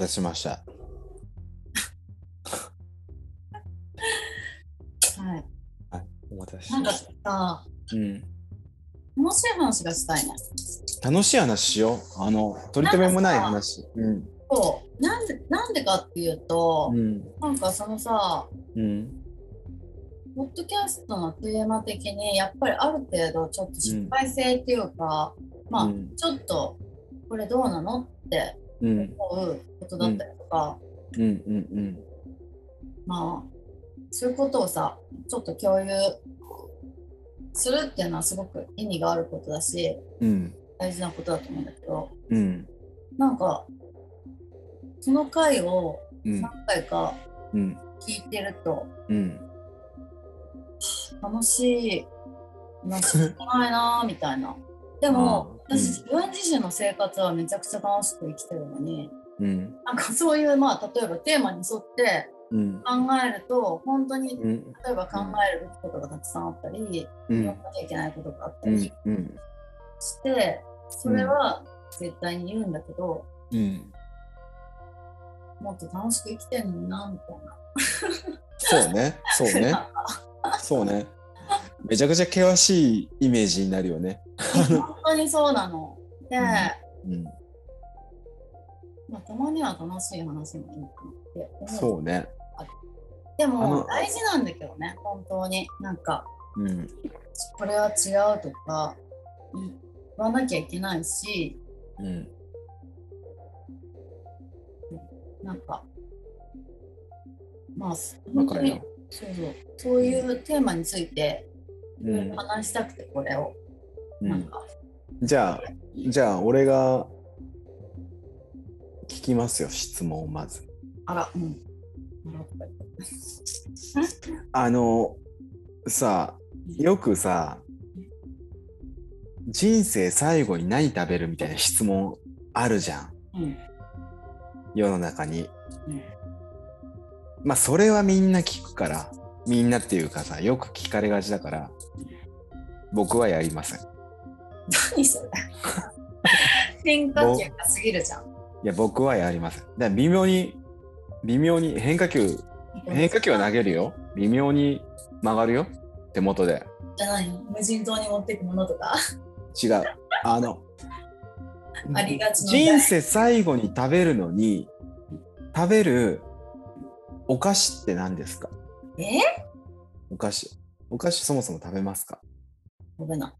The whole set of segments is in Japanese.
待たせしました。はい。お待たせしなんかました。さ、うん。楽しい話がしたいね。楽しい話しよう。あの、取り留めもない話。うん。そう。なんで、なんでかっていうとう、ん。なんかそのさ、うん。ポッドキャストのテーマ的に、やっぱりある程度ちょっと失敗性っていうか、まあ、うんちょっと、これどうなのってうん。思うことだったりとか、うん。うん。まあ、そういうことをさ、ちょっと共有するっていうのはすごく意味があることだし、うん。大事なことだと思うんだけど、うん。なんか、その回をうん。何回かうん。聞いてると、うん。楽しいな、しないな、みたいな。でも、私、自分自身の生活はめちゃくちゃ楽しく生きてるのに、うん。なんかそういう、まあ、例えばテーマに沿ってうん。考えると、本当に、うん。例えば考えるべきことがたくさんあったり、うん。やらなきゃいけないことがあったり。して、それは絶対に言うんだけど、うん。もっと楽しく生きてんのにな、みたいな。そうね。そうね。そうね。めちゃくちゃ険しいイメージになるよね。本当にそうなの。で、うん。まあ、たまには楽しい話もいいかなって思う。そうね。でも大事なんだけどね、本当に。なんか、うん。これは違うとか言わなきゃいけないし、うん。なんか、まあ、わ本当に。そうそう、そういうテーマについてうん。話したくて、これを。うん。じゃあ、じゃあ、俺が聞きますよ、質問をまず。あら、うん。あの、さ、よくさ、人生最後に何食べるみたいな質問あるじゃん、うん。世の中に。うんまあ、それはみんな聞くから、みんなっていうかさ、よく聞かれがちだから、僕はやりません。い何それ 変化球が過ぎるじゃん。や、僕はやりません。だから微妙に、微妙に変化球、変化球は投げるよ。微妙に曲がるよ。手元で。じゃない無人島に持っていくものとか？違う。あの、ありがちな人生最後に食べるのに、食べるお菓子って何ですか？え？お菓子。お菓子そもそも食べますか？食べない。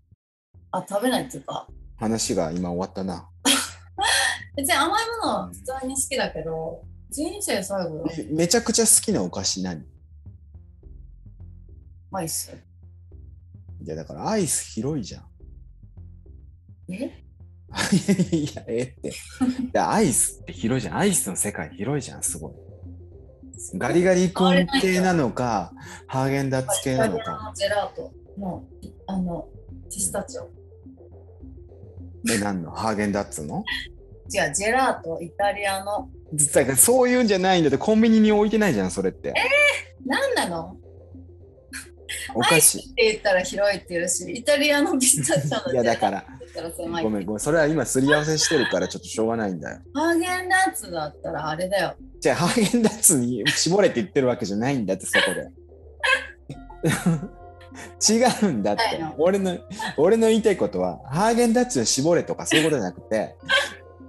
あ、食べないっていうか、話が今終わったな。別に甘いものは普通に好きだけど、人生最後はめ めちゃくちゃ好きなお菓子何？アイス。いやだからアイス広いじゃん。え？いや、えって。アイスって広いじゃん。アイスの世界広いじゃん、すごい。ガリガリ君系なのか、ハーゲンダッツ系なのか。ジェラートの、あの、ピスタチオ。え、何の？ハーゲンダッツの？違う、ジェラート、イタリアの。だからそういうんじゃないんだって、コンビニに置いてないじゃん、それって。何なの？お菓子。って言ったら広いって言うし、イタリアのピスタチオのいや、だから。ごめんごめん、それは今すり合わせしてるからちょっとしょうがないんだよ。ハーゲンダッツだったらあれだよ。じゃあ、ハーゲンダッツに絞れって言ってるわけじゃないんだって、そこで。違うんだって。俺の、俺の言いたいことは、ハーゲンダッツに絞れとかそういうことじゃなくて、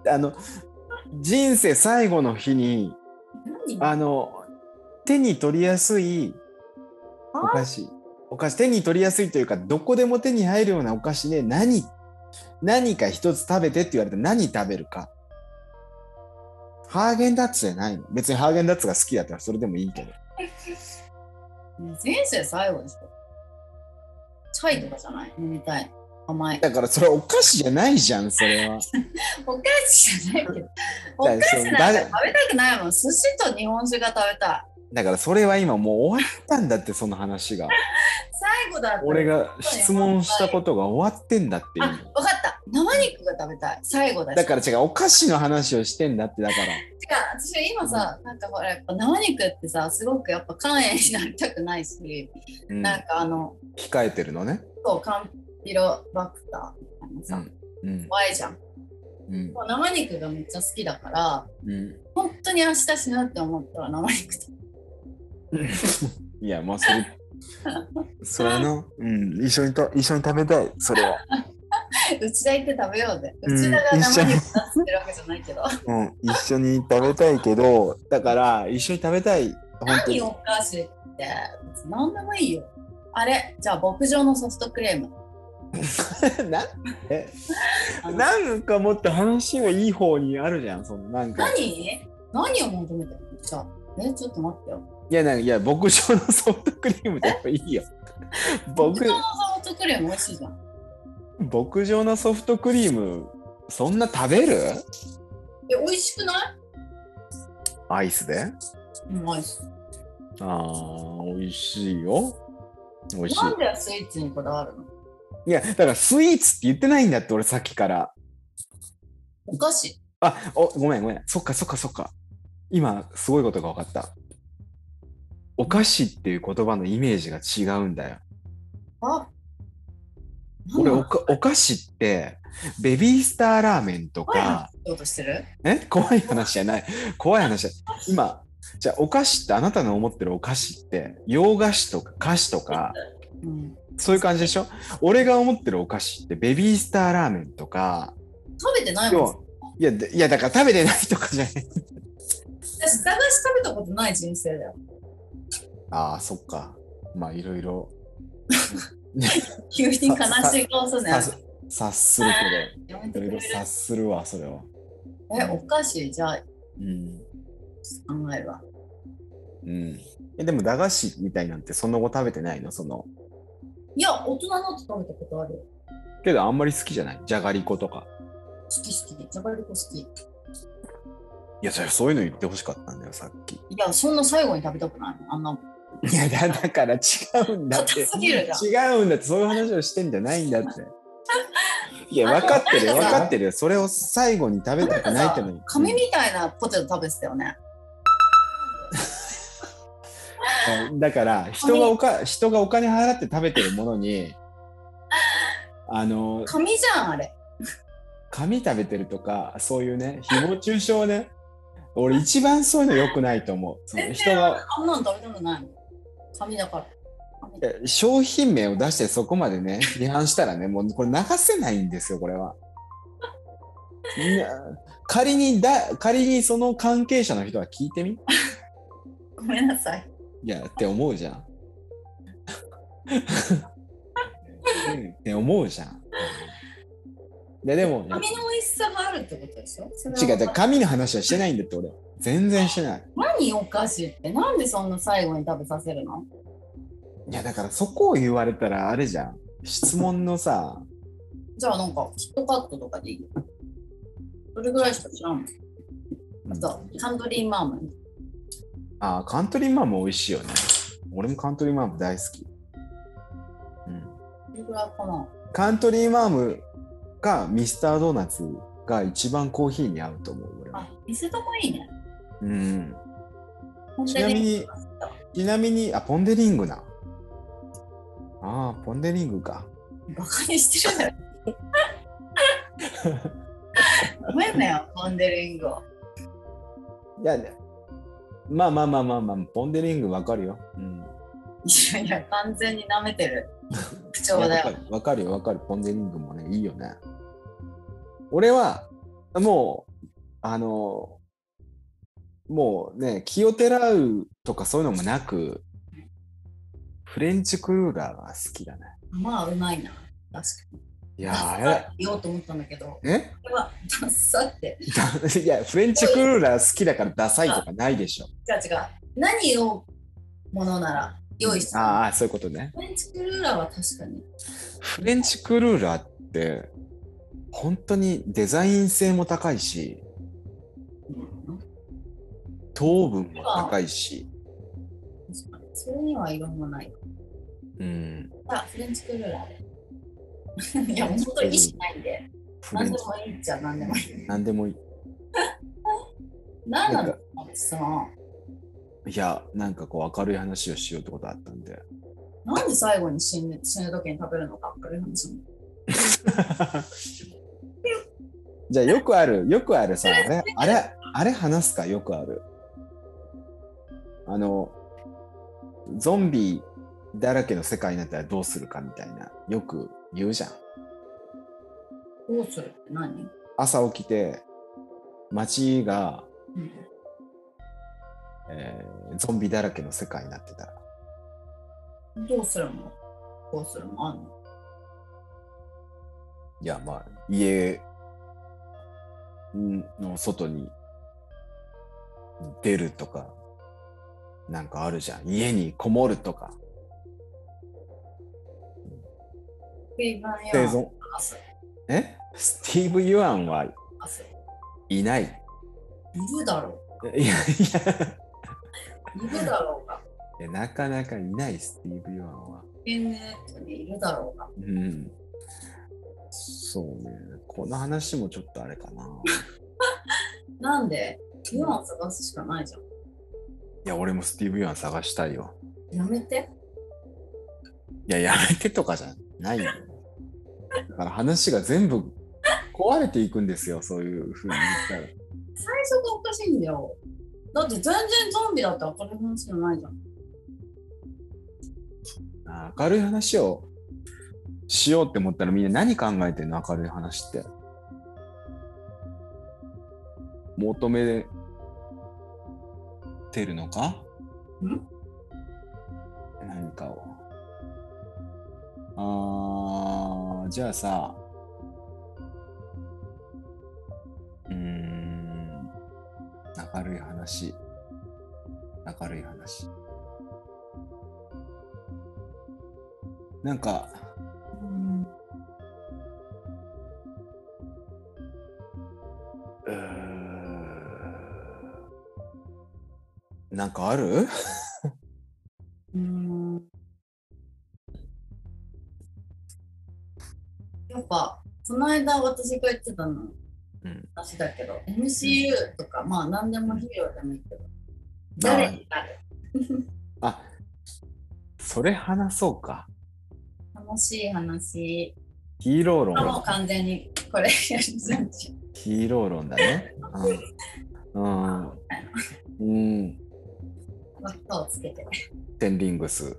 あの、人生最後の日に、何？あの、手に取りやすいお菓子。お菓子、手に取りやすいというか、どこでも手に入るようなお菓子で何、何か一つ食べてって言われて何食べるか。ハーゲンダッツじゃないの。別にハーゲンダッツが好きだったらそれでもいいけど。人生最後でしょ。チャイとかじゃない？飲みたい。甘い。だからそれお菓子じゃないじゃん、それは。お菓子じゃないけど。お菓子なんか食べたくないもん。寿司と日本酒が食べたい。だからそれは今もう終わったんだって、その話が。最後だ俺が質問したことが終わってんだってあ、いう。わかった。生肉が食べたい。最後だし。だから違う、お菓子の話をしてんだって、だから。違う、私今さ、なんかほら、やっぱ生肉ってさ、すごくやっぱ肝炎になりたくないし、うん、なんかあの、控えてるのね。そう、カンピロバクターみたいなさ、うん。怖いじゃん。うん生肉がめっちゃ好きだから、うん本当に明日死ぬって思ったら生肉食いやもうそれ それはの、うん、一緒にと一緒に食べたいそれは、べ うちだ行って食べようぜ。うんうちだが生一緒に肉出してるわけじゃないけど。うん、一緒に食べたいけどだから一緒に食べたい何お菓子って何でもいいよ。あれじゃあ牧場のソフトクリーム。なえなんかもっと話はいい方にあるじゃんそのなんか何？何を求めてるの？じゃあえちょっと待ってよ。いやなんかいや牧場のソフトクリームでやっぱいいよ。牧牧場のソフトクリーム美味しいじゃん。牧場のソフトクリームそんな食べる？え、美味しくない？アイスで？うん、美味しい。あー美味しいよ。美味しい。なんでスイーツにこだわるの？いやだからスイーツって言ってないんだって俺さっきから。お菓子。あおごめんごめん。そっかそっかそっか。今すごいことが分かったお菓子っていう言葉のイメージが違うんだよ。あ俺おかお菓子ってベビースターラーメンとかしようとしてる？え？怖い話じゃない。怖い話じゃない。今じゃあお菓子ってあなたの思ってるお菓子って洋菓子とか菓子とかうん。そういう感じでしょ？俺が思ってるお菓子ってベビースターラーメンとか食べてないもん。要いやでいやだから食べてないとかじゃない。私、駄菓子食べたことない人生だよ。ああそっか。まあいろいろ。急に悲しい顔するね。察するけど。いろいろ察するわそれは。え、お菓子じゃあうん。考えるわ。うん。えでも駄菓子みたいなんてその後食べてないの？その。いや、大人になって食べたことある。よ。けどあんまり好きじゃない？じゃがりことか。好き好き。じゃがりこ好き。いいやそういうの言ってほしかったんだよさっき。や、そんな最後に食べたくないの。あんな。いやだだから違うんだって。違うんだってそういう話をしてんじゃないんだって いや分かってるよ分かってるよそれを最後に食べたくないってのに紙みたいなポテト食べてたよね。うんだから人がおか人がお金払って食べてるものにあの紙じゃん、あれ。紙食べてるとかそういうね誹謗中傷ね俺一番そういうの良くないと思う人があんなの食べたくないの。紙だから。商品名を出してそこまでね 批判したらねもうこれ流せないんですよこれは。いや仮にだ仮にその関係者の人は聞いてみ？ごめんなさい。いやって思うじゃん。うんって思うじゃん。いやでもね紙の美味しさがあるってことでしょ？違う紙の話はしてないんだって俺全然してない。何お菓子って？なんでそんな最後に食べさせるの？いやだからそこを言われたらあれじゃん質問のさじゃあなんかキットカットとかでいいよ。それぐらいしか知らん。あと、カントリーマーム。あーカントリーマーム美味しいよね。俺もカントリーマーム大好き。うん、それぐらいかな。カントリーマームかミスタードーナツが一番コーヒーに合うと思う。俺はあ、店ともいいね。うん、ちなみにちなみに、あ、ポンデリングな。ああ、ポンデリングか。バカにしてるんだよ。ごめんなよ、ポンデリングを。いや、まあまあまあまあまあ、ポンデリングわかるよ。うん。いやいや、完全に舐めてる口調いやだよ。わかるわかるよわかる。ポンデリングもね、いいよね。俺は、もう、あの、もうね、気をてらうとかそういうのもなく、フレンチクルーラーが好きだね。まあ、うまいな。確かに。いやダッー、サって言おうと思ったんだけど、え？これはダッサって。いや、フレンチクルーラー好きだからダサいとかないでしょ。違う違う。何をものなら用意してるああ、そういうことね。フレンチクルーラーは確かに。フレンチクルーラーって、本当にデザイン性も高いし、うん糖分も高いし、確かに。それには色もない。うん。あ、フレンチクルーラーで。いや、もう本当に意識ないんで。何でもいいっちゃ何でもいい。なんでもいい。何なのいや、なんかこう明るい話をしようってことあったんで。なんで最後に死ぬ死ぬ時に食べるのか明るい話に。じゃあよくある、よくあるさ、あれ、あれ、あれ話すか、よくある。あの、ゾンビだらけの世界になったらどうするかみたいな、よく言うじゃん。どうするって何、朝起きて、街が、うん、えーゾンビだらけの世界になってたら。どうするの？こうするの？あんの？いや、まあ、家の外に出るとか、なんかあるじゃん。家にこもるとか。生存。え？スティーブ・ユアンはいない。いるだろいやいやういるだろうがなかなかいない、スティーブ・ユアンは。いるだろうがうん。そうね。この話もちょっとあれかな。なんでユアン探すしかないじゃんいや、俺もスティーブ・ユアン探したいよ。やめていや、やめてとかじゃないよ。だから話が全部壊れていくんですよ、そういうふうに言ったら。最初がおかしいんだよだって全然ゾンビだって明るい話じゃないじゃんあ明るい話をしようって思ったらみんな何考えてんの明るい話って。求めてるのか？ん？何かを。あー、じゃあさ、うーん、明るい話。明るい話。なんか、うんなんかある？うんやっぱこの間私が言ってたのうん。話だけど MCU とかまあ何でもヒーローでもいいけど誰になる？あ、それ話そうか。楽しい話ヒーローあもう論。完全にこれヒーロー論だね。うん。うん。うん。バットをつけてテンリングス。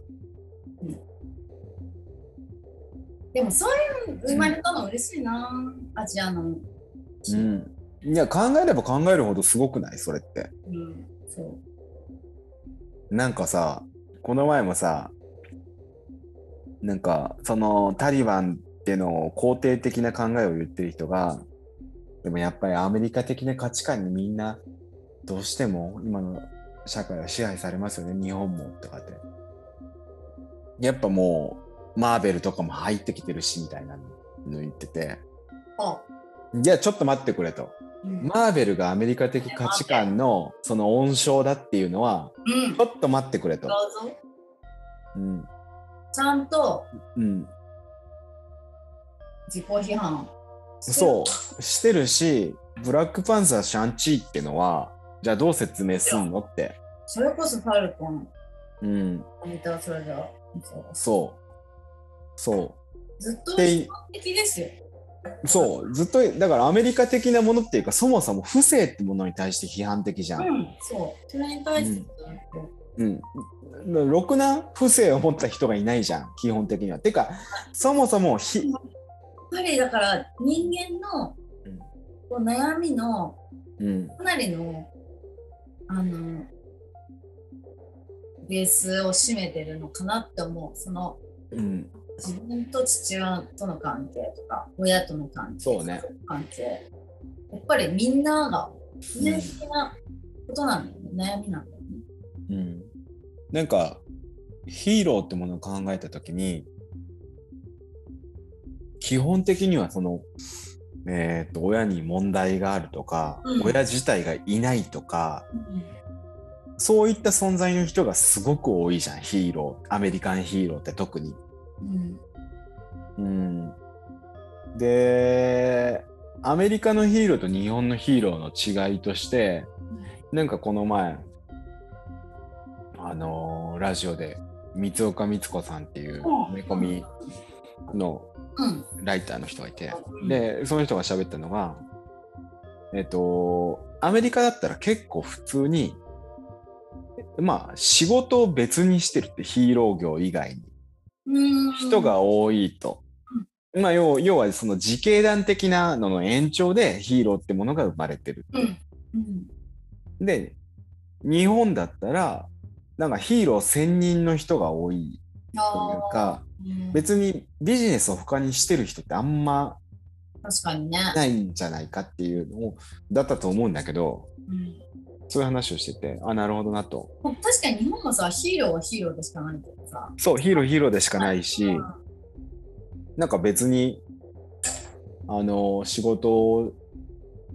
でもそういうの生まれたの嬉しいな、アジアのうん。いや、考えれば考えるほどすごくない？それって。うんそうなんかさ、この前もさ、なんか、そのタリバンってのを肯定的な考えを言ってる人が、でもやっぱりアメリカ的な価値観にみんな、どうしても今の社会は支配されますよね、日本もとかって。やっぱもう、マーベルとかも入ってきてるし、みたいなの言ってて、あ、いや、ちょっと待ってくれと。うんマーベルがアメリカ的価値観のその温床だっていうのは、うん、ちょっと待ってくれとど。うん。ちゃんとうん。自己批判そう、してるし、ブラックパンサーシャンチーってのは、じゃあどう説明すんの？って。それこそファルコンうん、見たらそれじゃそうそう。そずっとで一般的ですよう。そう。ずっと、だからアメリカ的なものっていうか、そもそも不正ってものに対して批判的じゃん。うんそうそれに対してずっとうん。ろくな不正を持った人がいないじゃん、基本的には。てか、そもそもひ、やっぱりだから人間のうんこう悩みのうん、かなりのあのベースを占めてるのかなって思う。そのうん、自分と父親との関係とか親との関係そうね。関係。やっぱりみんなが普遍的なことなんだよね、悩みなんだよね。うん。なんか、ヒーローってものを考えたときに、基本的にはその、えー、と親に問題があるとか、うん。親自体がいないとかそういった存在の人がすごく多いじゃんヒーローアメリカンヒーローって特に。うん。うん、でアメリカのヒーローと日本のヒーローの違いとしてなんかこの前あのーラジオで三岡光子さんっていううんアメコミのうんライターの人がいて。うん。でその人が喋ったのがえっと、アメリカだったら結構普通に、まあ、仕事を別にしてるってヒーロー業以外に。うん。人が多いと。まあ、要要はその自警団的なのの延長でヒーローってものが生まれてる。うん。うん。で、日本だったら、なんかヒーロー専任の人が多いというあか、別にビジネスを他にしてる人ってあんま確かにね。ないんじゃないかっていうのをだったと思うんだけど、うんそういう話をしてて、あ、なるほどなと。確かに日本もさ、ヒーローはヒーローでしかないけどさ。そう、ヒーローヒーローでしかないし、うんなんか別に、あの、仕事を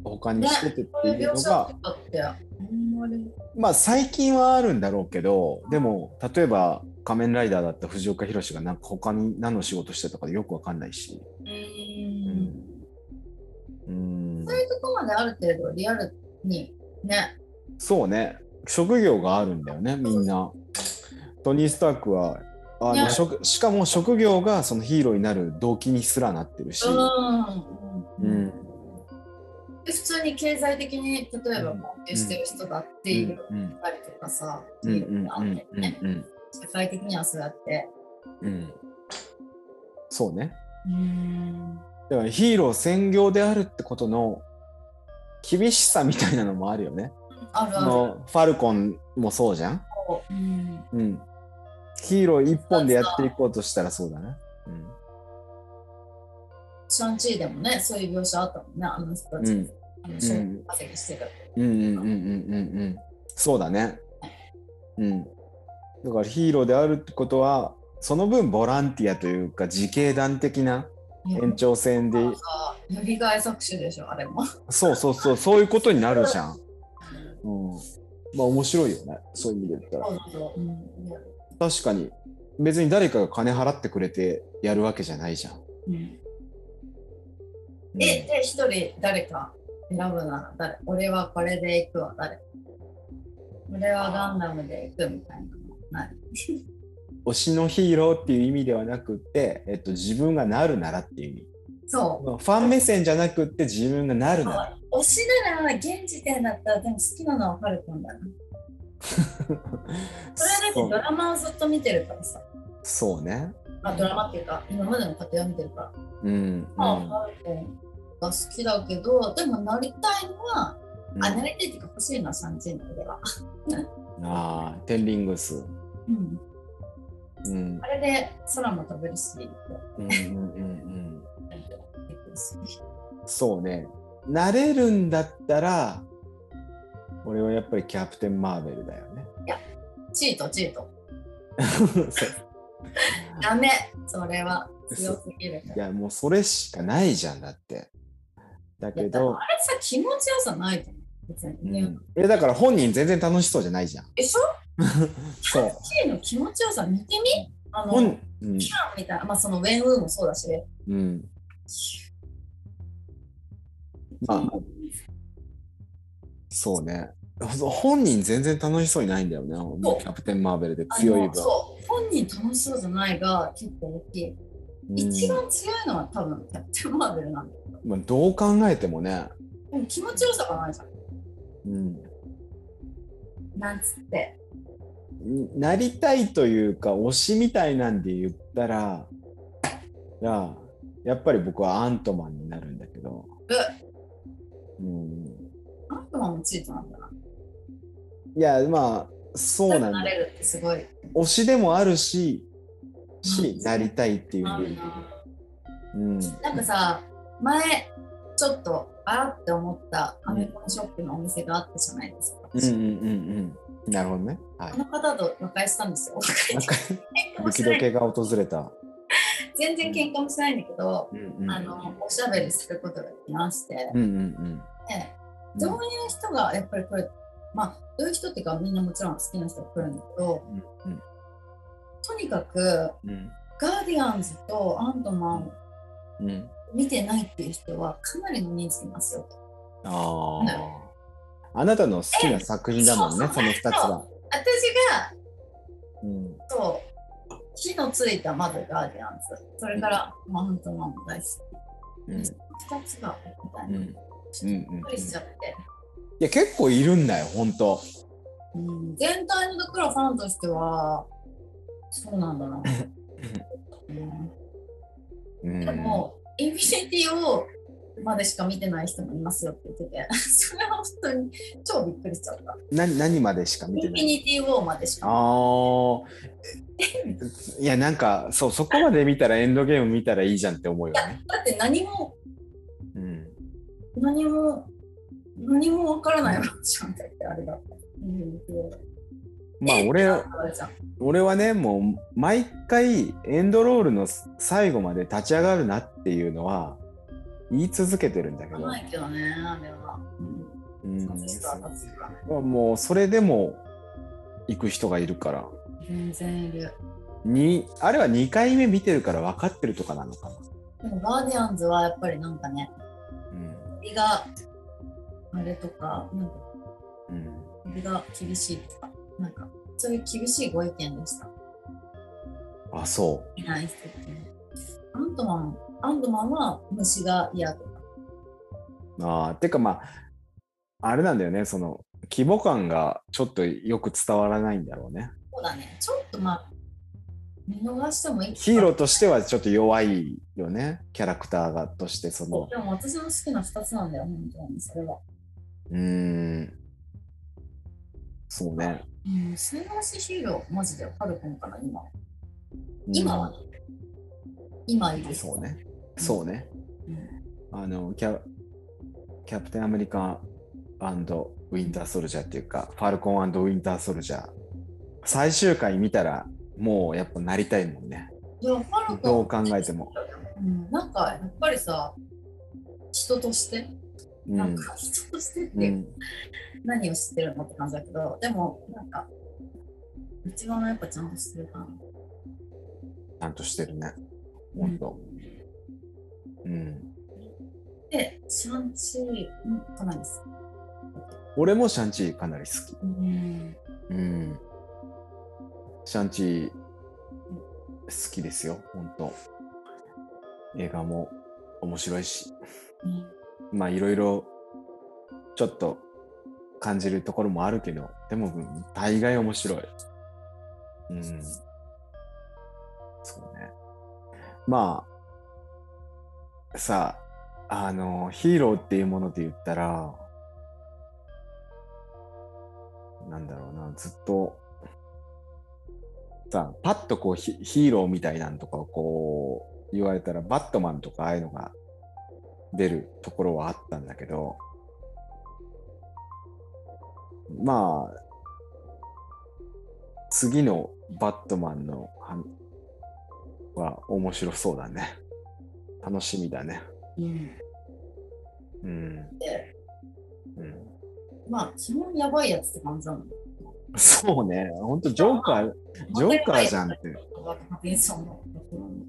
他にしててっていうのが描写と、かって、あんまり。まあ最近はあるんだろうけど、でも、例えば仮面ライダーだった藤岡弘がなんか他に何の仕事してたかよくわかんないし。うーん。うんそういうとこまである程度リアルにね。そうね。職業があるんだよね、みんな。トニー・スタークは、あのしかも職業がそのヒーローになる動機にすらなってるし。うん。うん。で普通に経済的に例えばうん困窮してる人だっていううんたりとかさ、うんっていうのがあうんってねうん社会的にはそうやって。うんそうね。うん。だからヒーロー専業であるってことの厳しさみたいなのもあるよね。ああるある。のファルコンもそうじゃん。うん。うん。ヒーロー一本でやっていこうとしたらそうだね。うん。シャンチーでもね、そういう描写あったもんね、あの人たち。うんあの、商品稼ぎしてる。うんうんうんうんうんうん。そうだね。うん。だからヒーローであるってことは、その分ボランティアというか自警団的な延長線で、さやりがい搾取でしょ、あれも。そうそうそう、そういうことになるじゃん。うん。まあ面白いよね。そういう意味で言ったら。そうん確かに。別に誰かが金払ってくれてやるわけじゃないじゃん。うんうんえ、で、一人誰か選ぶなら誰？俺はこれで行くわ、誰？俺はガンダムで行くみたいなのない。推しのヒーローっていう意味ではなくって、えっと、自分がなるならっていう意味。そう。ファン目線じゃなくって自分がなるなら。推しなら現時点だったらでも好きなのはファルコンだな。それはだってそうドラマをずっと見てるからさ。そうね。あドラマっていうか、今までの過程を見てるから。うん。まあ、ファルコンが好きだけど、でもなりたいのは、うんあ、なりたいっていうか欲しいのはシャンチーの腕は。ああ、テンリングス。うん。うん。あれで空も飛べるし、うんうんうんうん。そうね。なれるんだったら、俺はやっぱりキャプテン・マーベルだよね。チート、チート。そ うダメ、それは強すぎる。いや、もうそれしかないじゃんだって。だけどあ、れさ、気持ちよさないと思う。別うに。ん、えだから本人全然楽しそうじゃないじゃん。でしょ？そう。チーの気持ちよさ見てみ？あの、本うんキャンみたいな、まあそのウェンウーもそうだし、うん。まあ、そうね。本人全然楽しそうにないんだよね。キャプテン・マーベルであ強い分。のそう、本人楽しそうじゃないが結構大きい。うん一番強いのは多分キャプテンマーベルなんだけど、まあ、どう考えてもね。でも気持ちよさがないじゃん。うんなんつって。なりたいというか推しみたいなんで言ったらいややっぱり僕はアントマンになるんだけど、うん、アントマンもチートなんだな。いやまあそうなんだなれるってすごい。推しでもあるししうん。なりたいっていううん。なんかさ、前、ちょっと、あらって思ったアメコミショップのお店があったじゃないですか。うんうんうんうんなるほどね。はい。あの方と和解したんですよ。雪ない。解けが訪れた、全然喧嘩もしないんだけど、うんうん、あのおしゃべりすることができまして、うんうんうん。でどういう人がやっぱりこれ、まあ、どういう人っていうかみんなもちろん好きな人が来るんだけど、うんとにかくうん。ガーディアンズとアントマン見てないっていう人はかなりの人数いますよと。あねああなたの好きな作品だもんねえその2つは。私がうん。そう火のついたまずガーディアンズそれから、まあ、アントマンも大好き。うん。2つがみたいな。うん。うんうんびっくりしちゃって。いや結構いるんだよ本当。うん、全体のだからファンとしては、そうなんだな。う んうん。でも、インフィニティをまでしか見てない人もいますよって言ってて、それは本当に超びっくりしちゃった。何何までしか見インフィてない？ニティウォーまでしか。あーいやなんかそうそこまで見たらエンドゲーム見たらいいじゃんって思うよね。だって何も、うん、何も、何もわからないわじゃんだってあれだって。インフィニティウォーまあ俺俺はねもう毎回エンドロールの最後まで立ち上がるなっていうのは言い続けてるんだけど、ないけどね、もうそれでも行く人がいるから全然いる。にあれは2回目見てるから分かってるとかなのかな。でもガーディアンズはやっぱりなんかね、うん首があれとか、なんかうん首が厳しいとか、なんかそういう厳しいご意見でした。あそいない人ってね。アントマン、アントマンは虫が嫌とか。うあーてかまああれなんだよねその規模感がちょっとよく伝わらないんだろうね。そうだね。ちょっとまあ、見逃してもいいヒーローとしてはちょっと弱いよねキャラクターがとしてそのでも私の好きな2つなんだよ、本当にそれは。うーんそうね。うん、素晴らしいヒーロー、マジでファルコンかな、今。うん今はね。今いる人そうね。そうね。うん。あのキャキャプテンアメリカウィンターソルジャーっていうか、ファルコンウィンターソルジャー。最終回見たら、もうやっぱなりたいもんね。いや、ファルコンどう考えても。うん、なんかやっぱりさ、人として、うん。なんか人としてっていう、うん、何を知ってるのって感じだけど、でもなんか、一番やっぱちゃんとしてるかな。ちゃんとしてるね。ほんと。うん。で、シャンチー、うんかなりです。俺もシャンチーかなり好き。うん。うん。シャンチー好きですよ、ほんと。映画も面白いし。まあいろいろちょっと感じるところもあるけど、でもうん大概面白い。うん。そうね。まあ、さあ、の、ヒーローっていうもので言ったら、なんだろうな、ずっと、さパッとこうヒーローみたいなんとかをこう言われたら、バットマンとかああいうのが出るところはあったんだけど、まあ、次のバットマンのは面白そうだね。楽しみだね。うん。うん。で、うん、まあ、基本やばいやつって感じなの。そうね。ほんとジョーカー、ジョーカーじゃんって。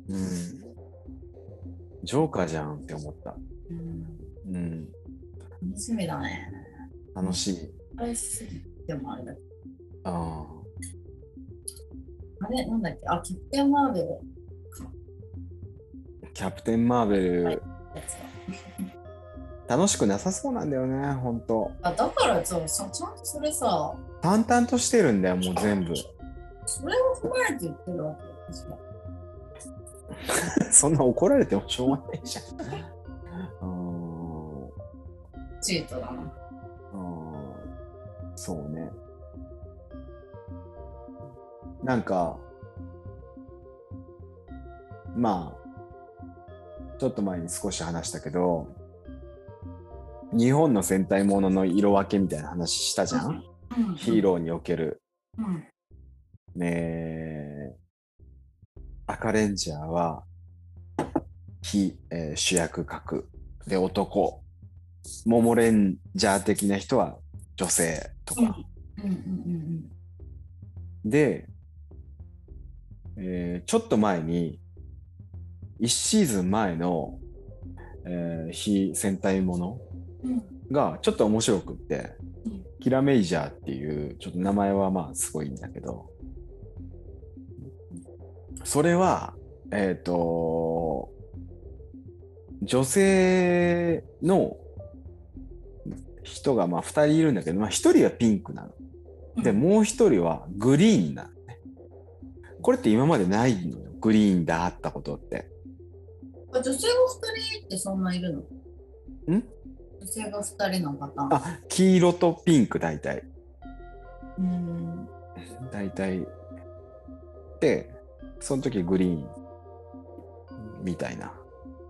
うん。ジョーカーじゃんって思った。うん。うん。楽しみだね。楽しい。あれすぎてもあれだけど。ああれなんだっけ？あ、キャプテンマーベルーキャプテン・マーベル、楽しくなさそうなんだよね、ほんと。あだからさ、さちゃんとそれさ、淡々としてるんだよ、もう全部。それを踏まえて言ってるわけよ私は。そんな怒られてもしょうがないじゃん。うんチートだな。うんそうね。なんか、まあ、ちょっと前に少し話したけど、日本の戦隊ものの色分けみたいな話したじゃん、うん、ヒーローにおける。うん。ねえ赤レンジャーは、非、えー主役格で男。モモレンジャー的な人は女性とか。で、えーちょっと前に、1シーズン前の、えー非戦隊ものがちょっと面白くってうん、キラメイジャーっていう、ちょっと名前はまあすごいんだけど、それは、えっ、と、女性の人がまあ2人いるんだけど、まあ、1人はピンクなの。で、うんもう1人はグリーンなのね。これって今までないのよ。グリーンで会ったことって。あ女性が2人ってそんないるの？ん？女性が2人のパターン。あ、黄色とピンク大体。うん。大体。で、その時グリーンみたいな。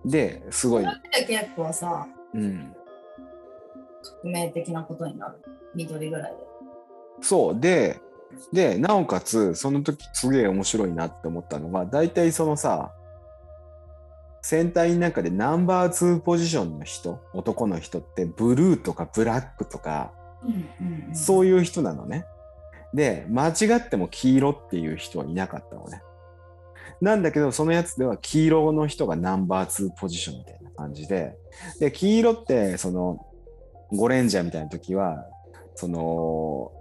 で、すごい。結構さ、うん。革命的なことになる。緑ぐらいで。そう。で、で、なおかつ、その時すげえ面白いなって思ったのが、大体そのさ、戦隊の中でナンバー2ポジションの人、男の人って、ブルーとかブラックとか、そういう人なのね。で、間違っても黄色っていう人はいなかったのね。なんだけど、そのやつでは黄色の人がナンバー2ポジションみたいな感じで、で、黄色って、その、ゴレンジャーみたいな時は、その、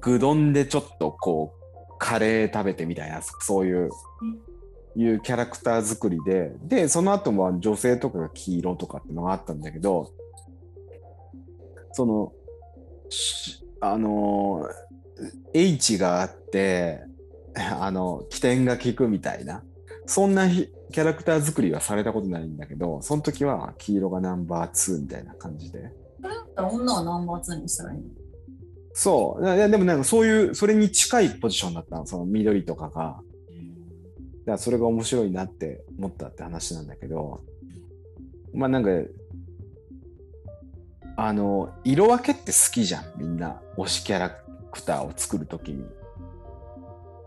ぐどんでちょっとこう、カレー食べてみたいな、そういう、いうキャラクター作りで、で、その後も女性とかが黄色とかっていうのがあったんだけど、その、しあの、H があって、あの、起点が効くみたいな、そんなひキャラクター作りはされたことないんだけど、その時は黄色がナンバー2みたいな感じで。女はナンバー2にしたらいいの？そう。いやでもなんかそういう、それに近いポジションだったの、その緑とかが。だそれが面白いなって思ったって話なんだけど、まあなんか、あの、色分けって好きじゃん、みんな。推しキャラクターを作るときに。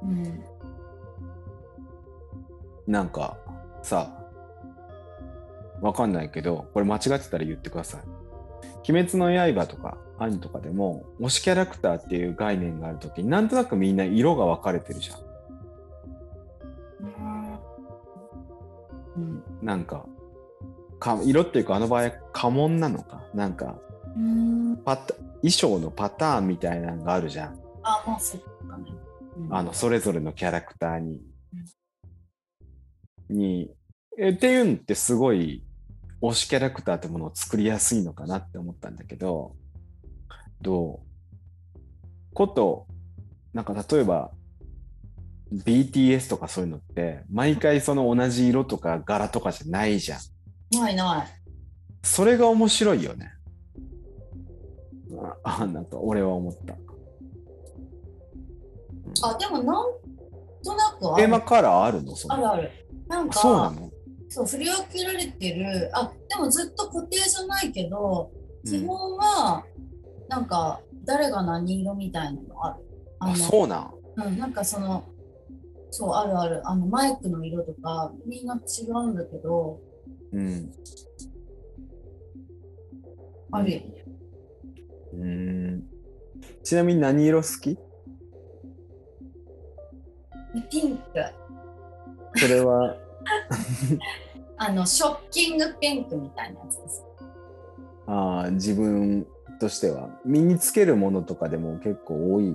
うん。なんか、さ、わかんないけど、これ間違ってたら言ってください。鬼滅の刃とか、アニとかでも、推しキャラクターっていう概念があるときに、なんとなくみんな色が分かれてるじゃん。うん。なんか、か色っていうか、あの場合、家紋なのか？なんか、うん。パタ衣装のパターンみたいなのがあるじゃん。あ、まあ、そっかね。うんあの、それぞれのキャラクターに。に、えっていうのってすごい推しキャラクターってものを作りやすいのかなって思ったんだけど、どう？こと、なんか例えば BTS とかそういうのって、毎回その同じ色とか柄とかじゃないじゃん。ないない。それが面白いよね。あ、あなんか俺は思った。あ、でもなんとなくあるテーマカラーあるの？あるある。なんあか、そうなの？そう、振り分けられてる、あ、でもずっと固定じゃないけど、うん基本は、なんか、誰が何色みたいなのある。あ、そうなん。うん、なんかその、そう、あるある。あの、マイクの色とか、みんな違うんだけど、うん。あるよ。うーん。ちなみに何色好き？ピンク。それは、あの、ショッキングピンクみたいなやつです。あー自分としては。身につけるものとかでも結構多い？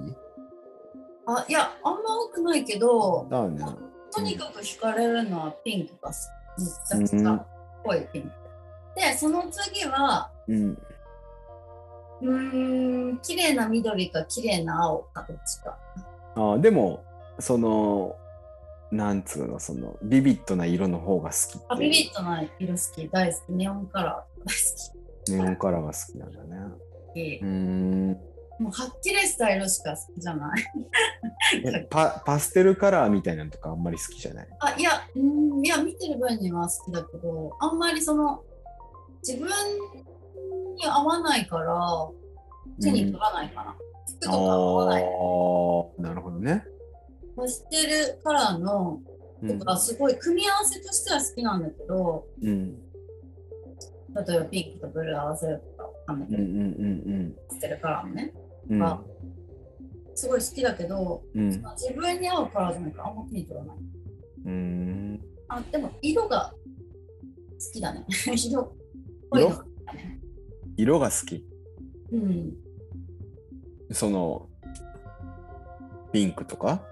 あ、いや、あんま多くないけど、ね。とにかく惹かれるのはピンクがめちゃくちゃっぽいピンク。で、その次は、うん。うーん、綺麗な緑か綺麗な青かどっちか。あーでも、その、なんつうの、その、ビビッドな色の方が好きあビビッドな色好き、大好き。ネオンカラー大好ネオンカラーが好きなんだね。き。うーん。もうはっきりした色しか好きじゃない。えパパステルカラーみたいなのとかあんまり好きじゃない？あ、いや、うーん、いや、見てる分には好きだけど、あんまりその、自分に合わないから、手に取らないかな。服とか合わない。ああ、なるほどね。パステルカラーのうんとか、すごい組み合わせとしては好きなんだけど、うん。例えばピンクとブルー合わせるとかわかんないけど、うんうんうんパステルカラーもね、うん。あすごい好きだけど、うん。自分に合うカラーじゃないからあんま手に取らない。うん。あ、でも色が好きだね。色っぽいの好きだね。色が好き？うん。その、ピンクとか？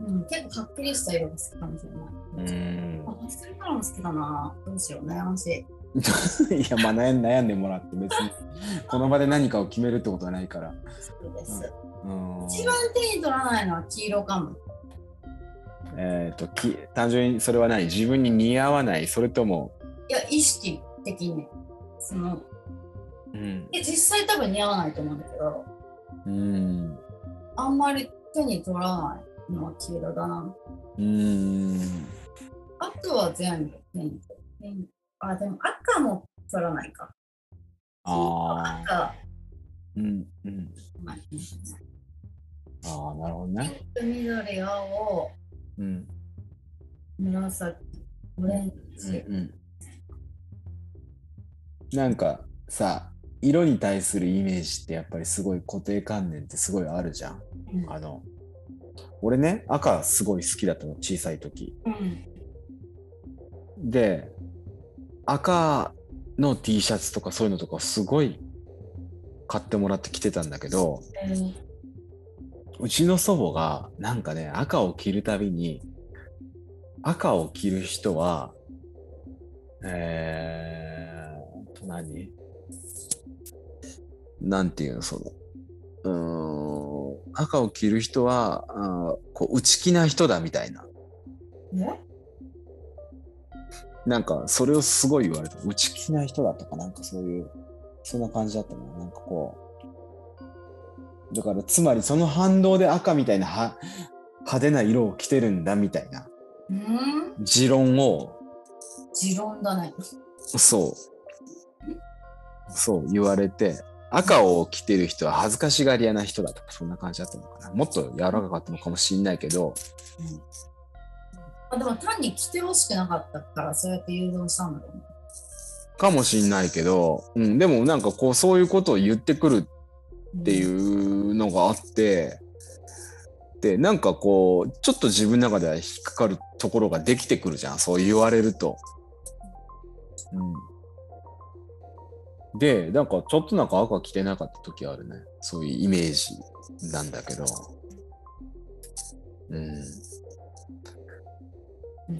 うん、結構はっきりした色が好きかもしれない。うんあ、パステルカラーも好きだな。どうしよう、悩ましい。いやまあ悩ん悩んでもらって別にこの場で何かを決めるってことはないから。そうです。うん一番手に取らないのは黄色かも。えっ、とき単純にそれは何自分に似合わないそれとも、いや、意識的に。そのうん、で実際多分似合わないと思うんだけど、うんあんまり手に取らないのは黄色だな。うんあとは全部手に取る。あ、でも赤も取らないか。ああ赤、うんうんまあああなるほどね。緑、青、うん紫、オレンうんジ。うんなんかさ色に対するイメージってやっぱりすごい固定観念ってすごいあるじゃん。うんあの俺ね赤すごい好きだったの小さい時。うん。で赤の T シャツとかそういうのとかすごい買ってもらって着てたんだけどうちの祖母がなんかね赤を着るたびに赤を着る人はえーと何？なんていうのそのうん赤を着る人はあこう内気な人だみたいな。ね。なんかそれをすごい言われた内気な人だとかなんかそういうそんな感じだったの。なんかこうだからつまりその反動で赤みたいなは派手な色を着てるんだみたいなうん？持論を持論だね。そう。そう言われて赤を着てる人は恥ずかしがり屋な人だとかそんな感じだったのかな。もっと柔らかかったのかもしんないけどあでも単に着てほしくなかったからそうやって誘導したんだろうね。かもしんないけど、うん、でもなんかこうそういうことを言ってくるっていうのがあって、でなんかこうちょっと自分の中では引っかかるところができてくるじゃんそう言われると。うん、でなんかちょっとなんか赤着てなかった時あるねそういうイメージなんだけど。うん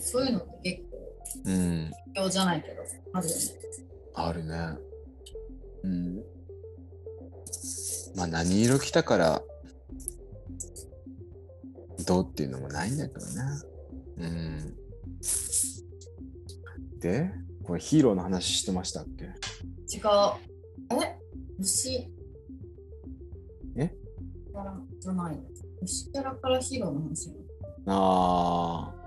そういうのって結構うん、じゃないけどあるよね。あるね。うん。まあ何色着たからどうっていうのもないんだけどね。うん。で、これヒーローの話してましたっけ？違う。え？牛え？からじゃない。牛キャラからヒーローの話よああ。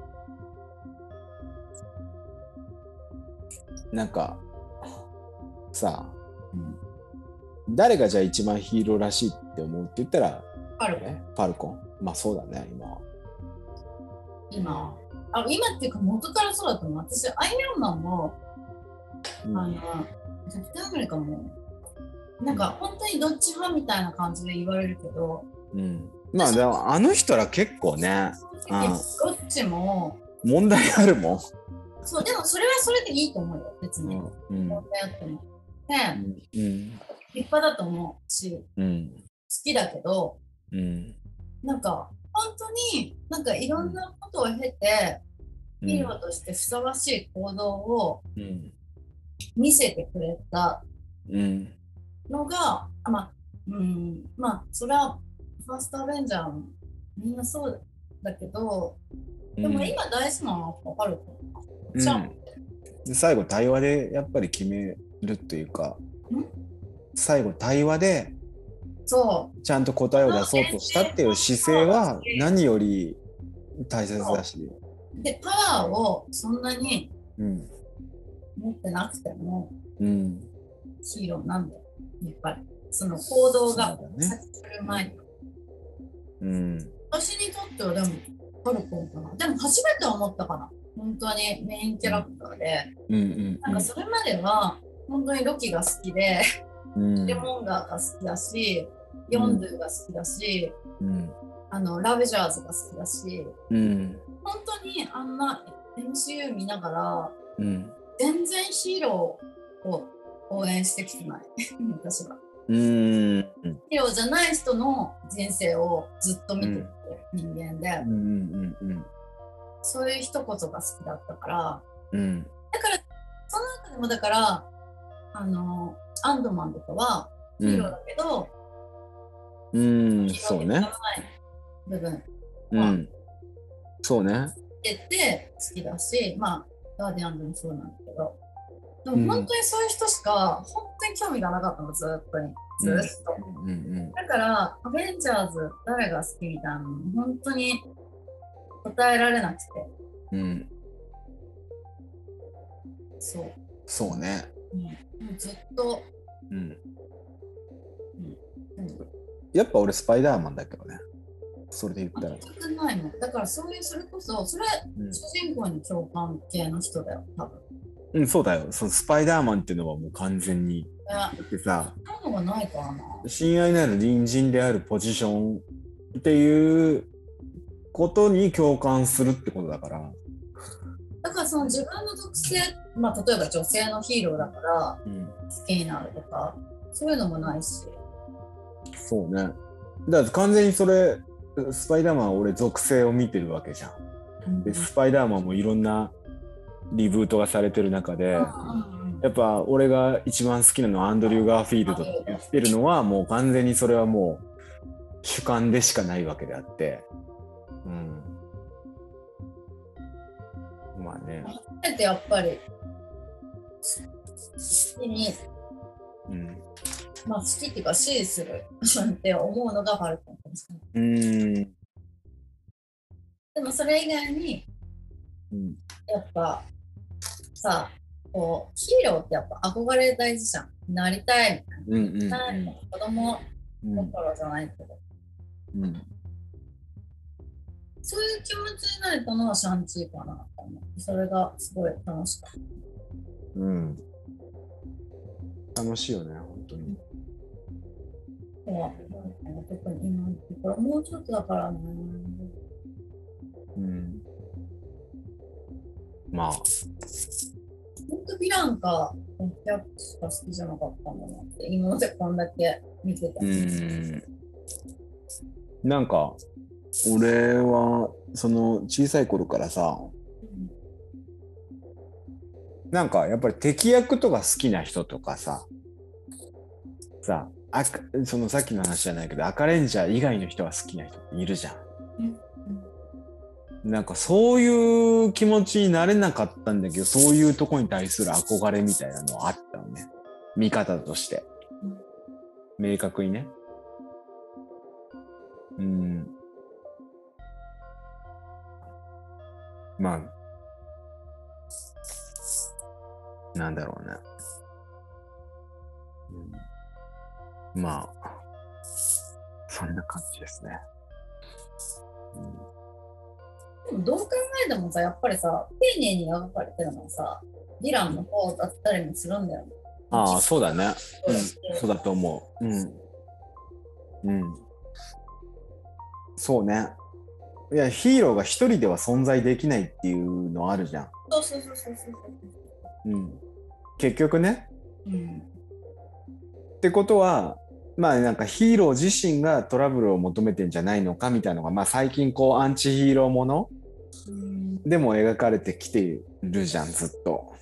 なんか、さあ、誰がじゃあ一番ヒーローらしいって思うって言ったら、あるえパルコ。ンまあそうだね、今は。今。あ今っていうか元からそうだと思う。私、アイアンマンも、うん。あの、キャプテンアメリカも、なんか本当にどっち派みたいな感じで言われるけど、うん、まあでもあの人ら結構ね。どっちも、問題あるもん。そう、でもそれはそれでいいと思うよ、別に。うんうん。問題あっても。ね、うん立派だと思うし、好うん。きだけど、うん。なんか、本当になんかいろんなことを経て、うん。ヒーローとしてふさわしい行動をうん。見せてくれたうん。のが、あまあ、うん、まあ、それはファーストアベンジャーもみんなそうだけど、でも今大事なのはわかると思う。じゃあ、で最後対話でやっぱり決めるっていうかん最後対話でそちゃんと答えを出そうとしたっていう姿勢は何より大切だし。う。で、パワーをそんなにうん持ってなくてもうんヒーローなんだよ、やっぱり。その行動が先する前に。うん私にとってはでも、パルコンかな。でも初めて思ったかな。本当にメインキャラクターで。うんうんなんかそれまでは、本当にロキが好きで、うん。レモンガーが好きだし、ヨンドゥが好きだし、うん。あのラベジャーズが好きだし、うん本当にあんな MCU 見ながら、うん全然ヒーローを応援してきてない、私は。うん。ヒーローじゃない人の人生をずっと見てる人間で、うんうんうんそういう一言が好きだったから、うんだから、その中でもだから、あの、アンドマンとかはヒーローだけど、うん、そうね。部分うん。そうね。出て好きだし、まあ、ガーディアンズもそうなんだけど、でうんも本当にそういう人しか、本当に興味がなかったの、ずっとに。ずっと。うんうん。だから、アベンジャーズ、誰が好きみたいなの、本当に答えられなくて、うん。そう。そうね。うん、もうずっと、うん。うんやっぱ俺スパイダーマンだけどね。それで言ったら。全くないもん。だからそういう、それこそ、それ、うん主人公に共感系の人だよ、多分。うん、そうだよ。そのスパイダーマンっていうのはもう完全に。いだや、ってさ。親愛なる隣人であるポジションっていうことに共感するってことだから。だからその自分の属性、まあ例えば女性のヒーローだからうん。好きになるとか、そういうのもないし。そうね。だから完全にそれ、スパイダーマンは俺属性を見てるわけじゃん。で、スパイダーマンもいろんなリブートがされてる中で、うんうんやっぱ俺が一番好きなのはアンドリュー・ガーフィールドって言ってるのはもう完全にそれはもう主観でしかないわけであって。うん。まあね。あえてやっぱり好きに、うん。まあ好きっていうか支持するって思うのがファルコンかもしれない。うん。でもそれ以外にうん。やっぱさ、こうヒーローってやっぱ憧れ大事じゃん。なりたいうん。うん。みたいな。子供うん。心じゃないけど。うん。そういう気持ちになれたのはシャンチーかな。それがすごい楽しかった。うん。楽しいよね、本当に。特に今のところもうちょっとだからね。うん。まあ、本当ヴィランかキャップしか好きじゃなかったんだなって今までこんだけ見てた。うん。なんか、俺は、その小さい頃からさ、うんなんかやっぱり敵役とか好きな人とかさ、さ、赤そのさっきの話じゃないけど、赤レンジャー以外の人が好きな人っているじゃん。なんかそういう気持ちになれなかったんだけど、そういうとこに対する憧れみたいなのはあったのね。見方として。明確にね。うん。まあ、なんだろうね。うん、まあ、そんな感じですね。うんでもどう考えてもさ、やっぱりさ、丁寧に描かれてるのはさ、ヴィランの方だったりもするんだよね。ああ、そうだね。うん、そうだと思う。うん。うん。そうね。いや、ヒーローが一人では存在できないっていうのあるじゃん。そうそうそうそうそう。うん。結局ね。うん。ってことは、まあなんかヒーロー自身がトラブルを求めてんじゃないのかみたいなのが、まあ最近こうアンチヒーローものうんでも描かれてきてるじゃん、ずっと。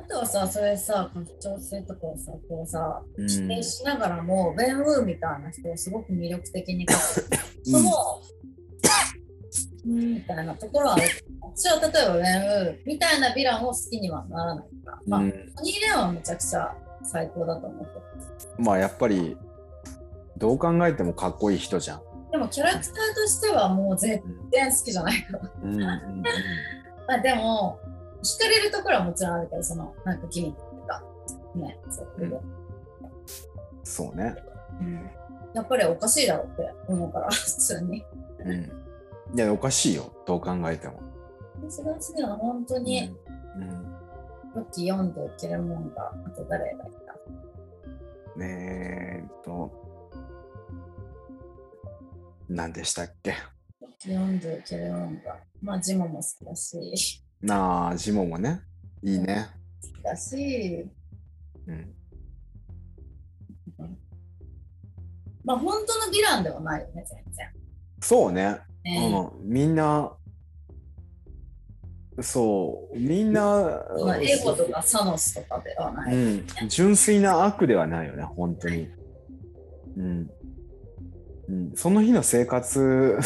あとはさ、それさ、家長性とかをさ、こうさ、うん。否定しながらも、ベン・ウーみたいな人をすごく魅力的に描く。その、うん、みたいなところは。私は例えばベン・ウーみたいなヴィランを好きにはならないから。まあ、うんー・レオンはめちゃくちゃ最高だと思うけど。まあやっぱり、どう考えてもかっこいい人じゃん。でもキャラクターとしてはもう絶対好きじゃないから。うん まあでも、惹かれるところはもちろんあるけど、その、なんかギミックとか、ね、そういうのそうね。うんやっぱりおかしいだろうって思うから、普通に。うん。いや、おかしいよ。どう考えても。それは好きなの、本当に、うん。ロッキー読んでいけるもんが、あと誰がいたねえーっと、何でしたっけ？ロッキー読んでいけるもんが、まあ、ジモも好きだし、なあ、ジモもね。いいね。好きだし、うん。まあ、本当のヴィランではないよね、全然。そうね。ね。うん。みんな、そう。みんな、エゴとかサノスとかではない。うん、純粋な悪ではないよね本当に、うん。うん、その日の生活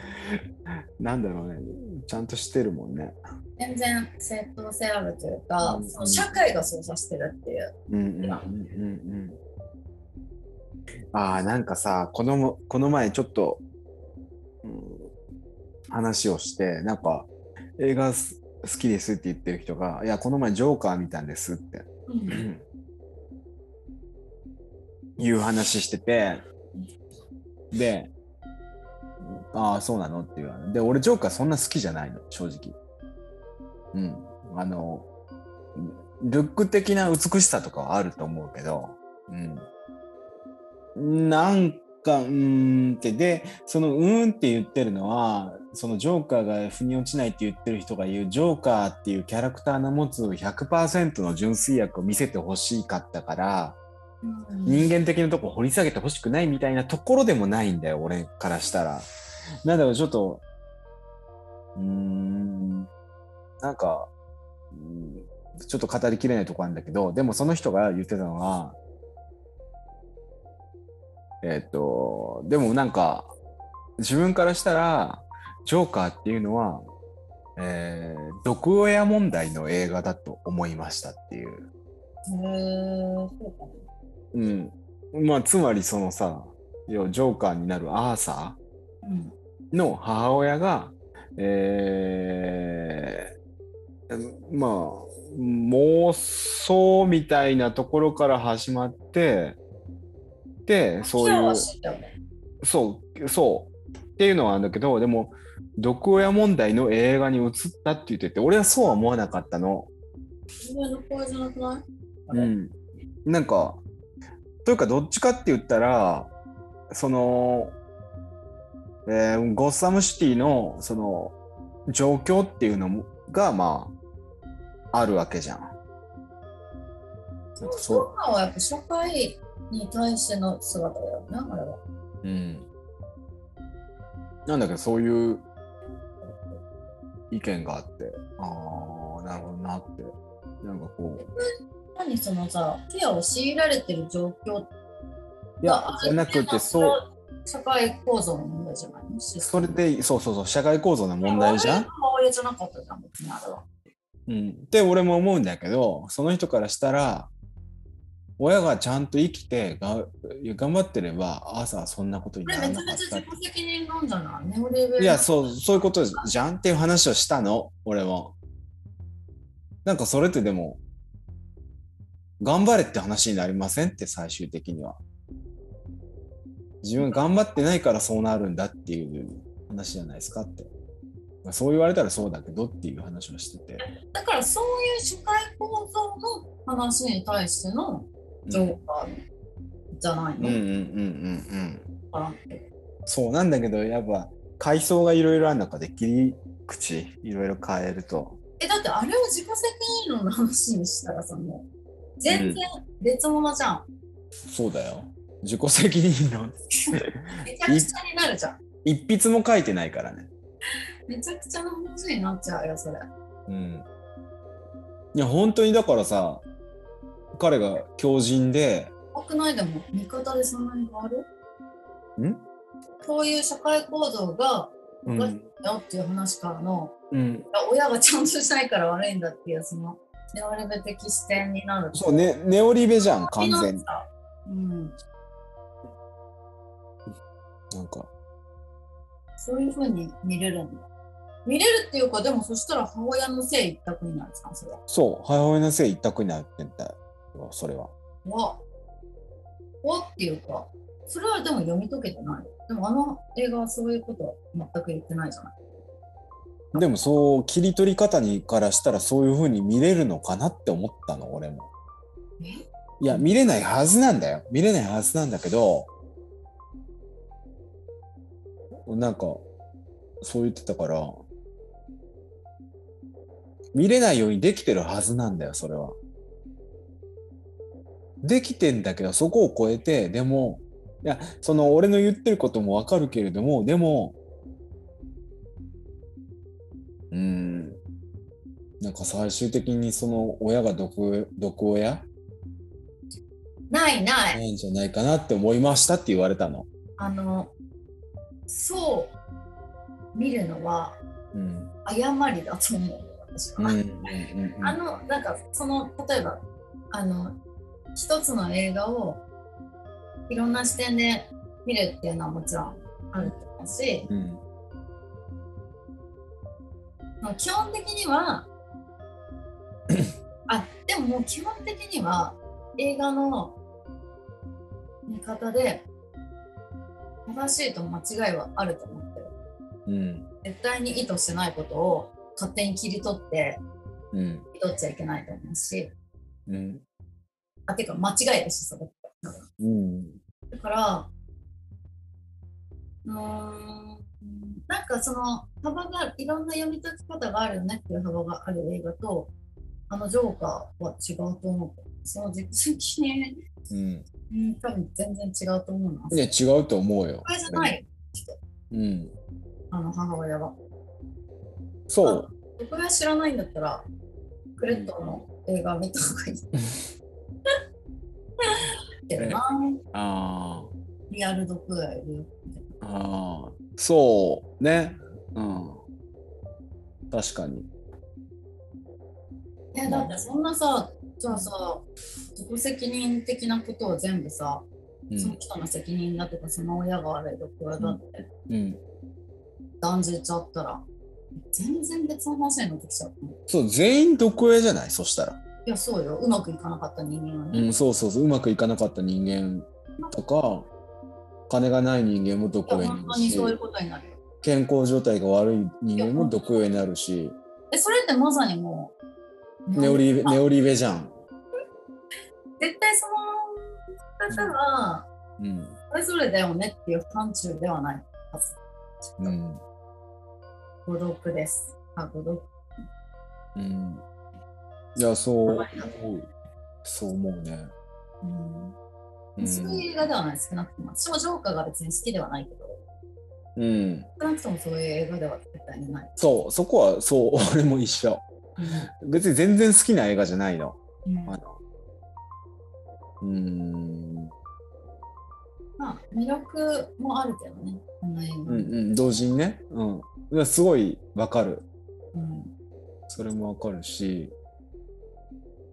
なんだろうね。ちゃんとしてるもんね。全然正当性あるというか、うん。その社会が操作してるっていう。うんうんうんうんうんああなんかさこのこの前ちょっと、うん、話をしてなんか映画す好きですって言ってる人が「いやこの前ジョーカー見たんです」ってうん。いう話しててで「ああそうなの?」って言われで俺ジョーカーそんな好きじゃないの正直。うん。あのルック的な美しさとかはあると思うけどうんなんかうーんってでそのうーんって言ってるのはそのジョーカーが腑に落ちないって言ってる人が言うジョーカーっていうキャラクターの持つ100%の純粋悪を見せてほしかったからうん人間的なとこ掘り下げてほしくないみたいなところでもないんだよ俺からしたら。なんだろうちょっとうーんなんか、うんちょっと語りきれないとこあるんだけどでもその人が言ってたのはえっ、とでもなんか自分からしたらジョーカーっていうのは、えー毒親問題の映画だと思いましたっていう。へーそうか。うん、まあつまりそのさ要はジョーカーになるアーサうん。ーの母親が、えーまあ妄想みたいなところから始まってでそういうそうそう。っていうのはあるんだけどでも毒親問題の映画に移ったって言ってて俺はそうは思わなかったの。うん、なんかというかどっちかって言ったらその、えーゴッサムシティのその状況っていうのもがまああるわけじゃん。そそうはやっぱ社会に対しての姿だよね、あれは。う、うん、なんだけどそういう意見があって。ああなるほどなって。なんかこう。何そのさ、ケアを強いられてる状況いやじゃなくてそう。社会構造の問題じゃないの？それでそうそうそう社会構造の問題じゃん？じゃなかったじゃん、別にあれは。うん、って俺も思うんだけどその人からしたら親がちゃんと生きてが頑張ってれば朝はそんなことにならなかったなんじゃないいやそうそういうことじゃんっていう話をしたの俺もなんかそれってでも頑張れって話になりませんって最終的には。自分頑張ってないからそうなるんだっていう話じゃないですかって。まあそう言われたらそうだけどっていう話をしてて。だからそういう社会構造の話に対してのジョーカーじゃないの、うんうんうんうんうん。そうなんだけどやっぱ階層がいろいろある中で切り口いろいろ変えると。えだってあれを自己責任論の話にしたらさもう全然別物じゃん、そうだよ。自己責任論。めちゃくちゃになるじゃん。一筆も書いてないからね。めちゃくちゃな話になっちゃうよそれ。うん。いや本当にだからさ彼が強靭で怖くないでも見方でそんなに変わる？ん？そういう社会構造がうん。おかしいよっていう話からの、うん。親がちゃんとしないから悪いんだっていうそのネオレベ的視点になるとそうねネオリベじゃん完全に。さうん、なんか。そういうふうに見れるんだ。見れるっていうかでもそしたら母親のせい一択になるじゃんそれは。そう母親のせい一択になってんだよそれは。わ。わっていうかそれはでも読み解けてない。でもあの映画はそういうことは全く言ってないじゃない。でもそう切り取り方にからしたらそういう風に見れるのかなって思ったの俺も。え？いや見れないはずなんだよ。見れないはずなんだけどなんかそう言ってたから見れないようにできてるはずなんだよそれはできてんだけどそこを超えてでもいやその俺の言ってることもわかるけれどもでもうーんなんか最終的にその親が毒毒親？ないない。なんじゃないかなって思いましたって言われたの。あの、そう見るのはうん。誤りだと思う、うんあの、なんか、その、例えば、あの、一つの映画をいろんな視点で見るっていうのはもちろんあると思うし、うん。まあ基本的には、あ、でももう基本的には映画の見方で正しいと間違いはあると思ってる。うん。絶対に意図してないことを勝手に切り取ってうん。取っちゃいけないと思うし、うんあ、てか間違いだし、それって。うんだから、うーん、なんかその幅が、いろんな読み解き方があるよねっていう幅がある映画と、あのジョーカーは違うと思う。その自己責任、うんうん、多分全然違うと思うな。いや違うと思うよ。これじゃないよ、うんあの母親は。そう。これは知らないんだったら、クレットの映画見た方がいい。けどな、あリアル毒がいるよ。あああそうね。うん確かに。いやだってそんなさ、じゃあさ、自己責任的なことを全部さ、うんその人の責任だとか、その親が悪いとこれだってうん断じちゃったら、全然別の話になってきちゃう。そう全員毒親じゃない？そしたら。いや、そうよ。うまくいかなかった人間はね。うん、そうそうそううまくいかなかった人間とか金がない人間も毒親に本なるし当にそういうことになるよ。健康状態が悪い人間も毒親になるしえ、それってまさにもう、ネオリネオリベじゃん。絶対その方は、うんそれぞれだよねっていう範疇ではないはず。うん孤独です。あ、孤独。うん、いやそうそう思うね。うん。うん。そういう映画ではない、少なくとも。私もジョーカーが別に好きではないけど、うん、少なくともそういう映画では絶対にない。そうそこはそう 俺も一緒。別に全然好きな映画じゃないの。うん。あの。うん。まあ、魅力もあるけどね、この映画。うんうん。同時にね、うん、いやすごいわかる。うん。それもわかるし、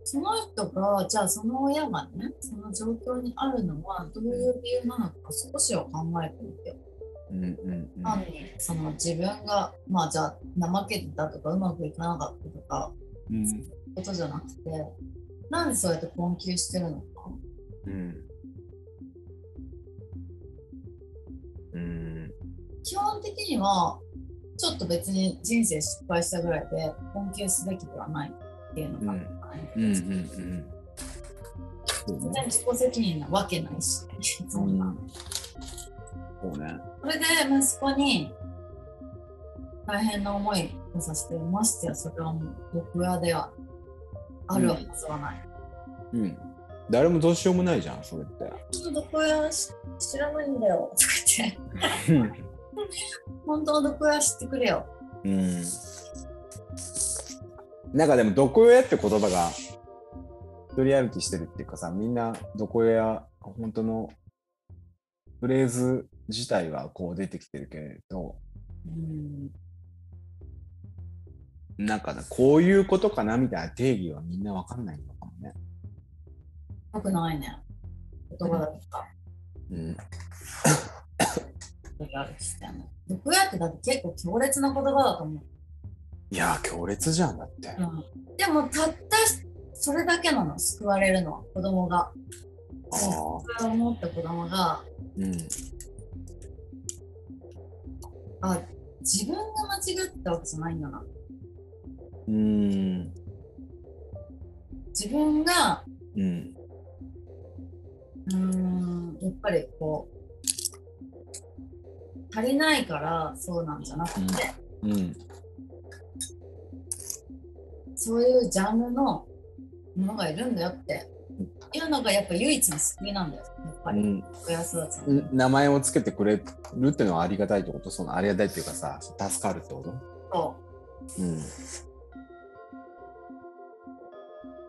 その人が、じゃあその親がね、その状況にあるのはどういう理由なのか少しは考えてみてよ。うんうんうん。単にその自分が、まあじゃあ怠けてたとかうまくいかなかったとか、うん。ことじゃなくて、なんでそうやって困窮してるのか。うん。うん。基本的には、ちょっと別に人生失敗したぐらいで困窮すべきではないっていうのが、うんうんうんうん。そう全然ね。自己責任なわけないし、そんな。そうね。それで息子に大変な思いをさせて、ましてやそれはもう毒親ではあるはずはない。うん。誰もどうしようもないじゃんそれって。本当毒親し知らないんだよとか言って、本当の毒親知ってくれよ。うんなんかでも毒親って言葉が一人歩きしてるっていうかさみんな毒親本当のフレーズ自体はこう出てきてるけれどうんなんかなこういうことかなみたいな定義はみんなわかんないのかもね。よくないね。言葉だとか、うん 毒親ってしてんの。毒親ってだって結構強烈な言葉だと思う。いやー強烈じゃんだって。うん、でもたったそれだけなの。救われるのは。子供が。それを思った子供が。うん。あ自分が間違ったわけじゃないんだな。うん。自分がうん。うーんやっぱりこう足りないからそうなんじゃなくて、うんそういうジャンルのものがいるんだよって。いうのがやっぱ唯一の救いなんだよ。やっぱり。うん。名前をつけてくれるっていうのはありがたいってこと。そのありがたいっていうかさ助かるってこと？そう。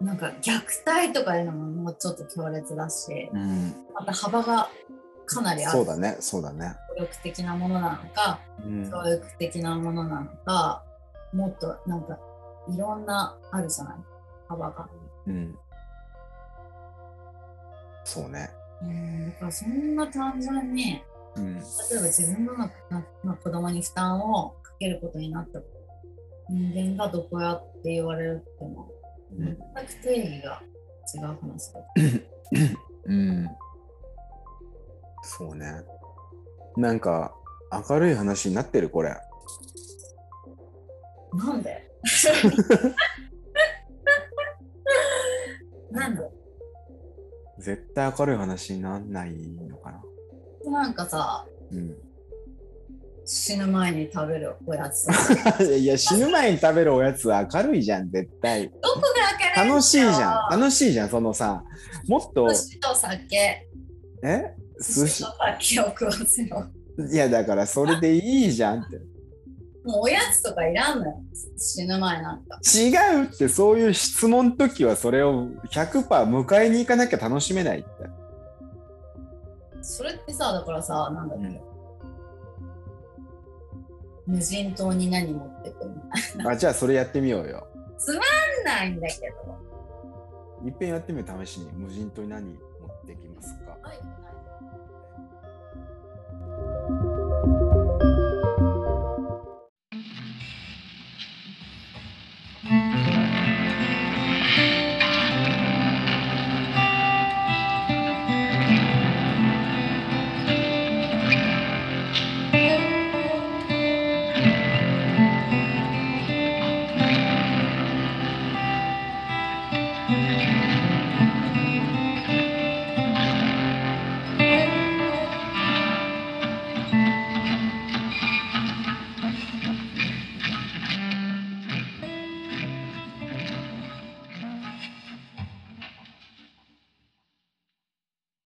ん。なんか虐待とかいうのももうちょっと強烈だし、うん、また幅がかなりある。そうだね。そうだね。暴力的なものなのか、うん。教育的なものなのか、もっとなんかいろんなあるじゃない？幅が。うん、そうね。うん、だからそんな単純に、うん例えば自分のななまあ、子供に負担をかけることになった人間がどこやって言われるっても、うん全く定義が違う話だ。うん、そうね。なんか明るい話になってるこれ。なんで？なんで絶対明るい話になんないのかな。なんかさ、うん、死ぬ前に食べるおやつ。いや死ぬ前に食べるおやつは明るいじゃん絶対。どこが明るい楽しいじゃんん。楽しいじゃんそのさもっと寿司と酒。え？寿司と酒を食わせよ。いやだからそれでいいじゃんってもうおやつとかいらんのよ。死ぬ前なんか。違うってそういう質問の時はそれを100%迎えに行かなきゃ楽しめないってそれってさ、だからさ、なんだっけ。無人島に何持ってくみたいあじゃあそれやってみようよな。ないんだけど。いっぺんやってみよう試しに無人島に何持ってきますか？はい